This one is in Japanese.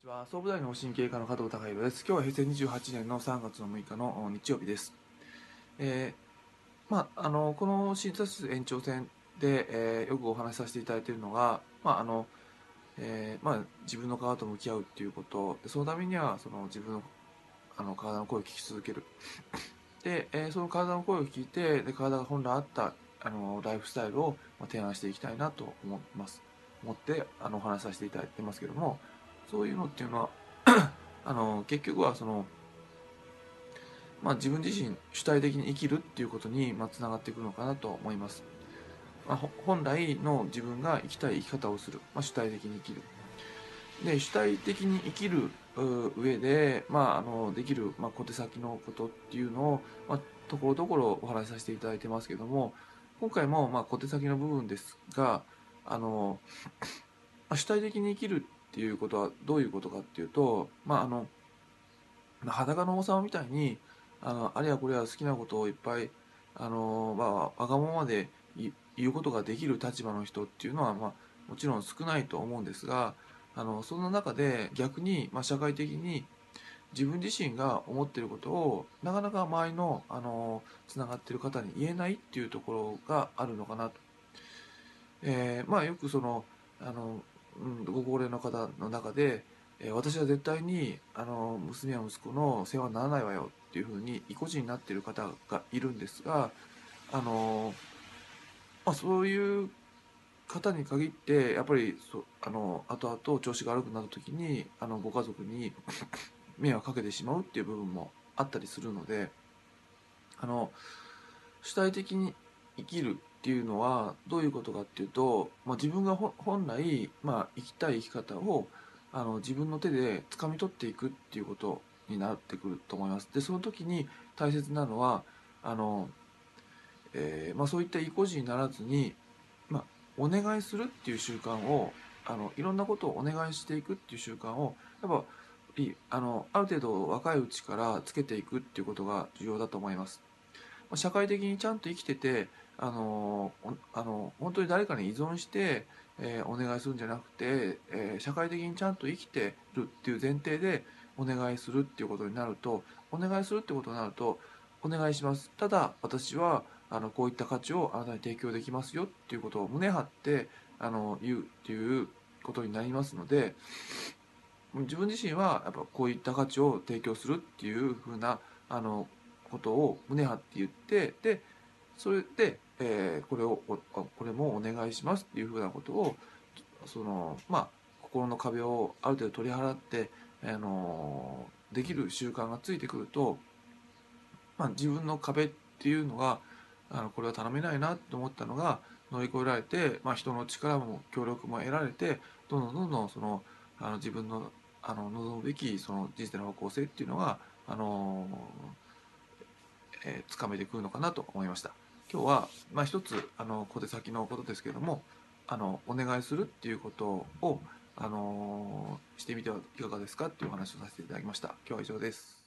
こんにちは総武大の神経科の加藤孝弘です。今日は平成28年の3月の6日の日曜日です。えーまあ、あのこの診察室延長戦で、えーよくお話しさせていただいているのが、まああのえーまあ、自分の体と向き合うっていうことそのためにはその自分のあの体の声を聞き続ける で、えーその体の声を聞いてで体が本来あったあのライフスタイルを、まあ、提案していきたいなと思います思ってあのお話しさせていただいてますけどもそういうのっていうのは あの結局はその、まあ、自分自身主体的に生きるっていうことに、まあ、つながっていくのかなと思います、まあ、本来の自分が生きたい生き方をする、まあ、主体的に生きる。で主体的に生きる上で、まあ、あのできる、まあ、小手先のことっていうのを、まあ、ところどころお話しさせていただいてますけども今回も、まあ、小手先の部分ですがあの、まあ、主体的に生きるていうことはどういうことかっていうと、まああの、裸の王様みたいにあのあれやこれや好きなことをいっぱいあの、まあ、わがままで言うことができる立場の人っていうのは、まあ、もちろん少ないと思うんですがあのそんな中で逆に、まあ、社会的に自分自身が思ってることをなかなか周りのあのつながってる方に言えないっていうところがあるのかなと。えーまあよくそのあのうん、ご高齢の方の中で、えー私は絶対にあの娘や息子の世話にならないわよっていうふうに意固地になっている方がいるんですがあの、まあ、そういう方に限ってやっぱりそあの後々調子が悪くなった時にあのご家族に 迷惑かけてしまうっていう部分もあったりするのであの主体的に生きるっていうのはどういうことかっていうと、まあ、自分が本来、まあ、生きたい生き方をあの自分の手で掴み取っていくっていうことになってくると思います。でその時に大切なのはあの、えーまあ、そういった意固地にならずに、まあ、お願いするっていう習慣をあのいろんなことをお願いしていくっていう習慣をやっぱいあのある程度若いうちからつけていくっていうことが重要だと思います。ま社会的にちゃんと生きててあのあの本当に誰かに依存して、えーお願いするんじゃなくて、えー社会的にちゃんと生きてるっていう前提でお願いするっていうことになるとお願いするってことになるとお願いします。ただ私はあのこういった価値をあなたに提供できますよっていうことを胸張ってあの言うっていうことになりますので自分自身はやっぱこういった価値を提供するっていうふうなあのことを胸張って言ってでそれで、えーこれをこれもお願いしますっていうふうなことをそのまあ心の壁をある程度取り払って、あのできる習慣がついてくると、まあ、自分の壁っていうのがあのこれは頼めないなと思ったのが乗り越えられて、まあ、人の力も協力も得られてどんどんどんどんそのあの自分のあの望むべきその人生の方向性っていうのがあのえー、つかめてくるのかなと思いました。今日は、まあ、一つあの小手先のことですけどもあのお願いするっていうことを、あのしてみてはいかがですかっていうお話をさせていただきました。今日は以上です。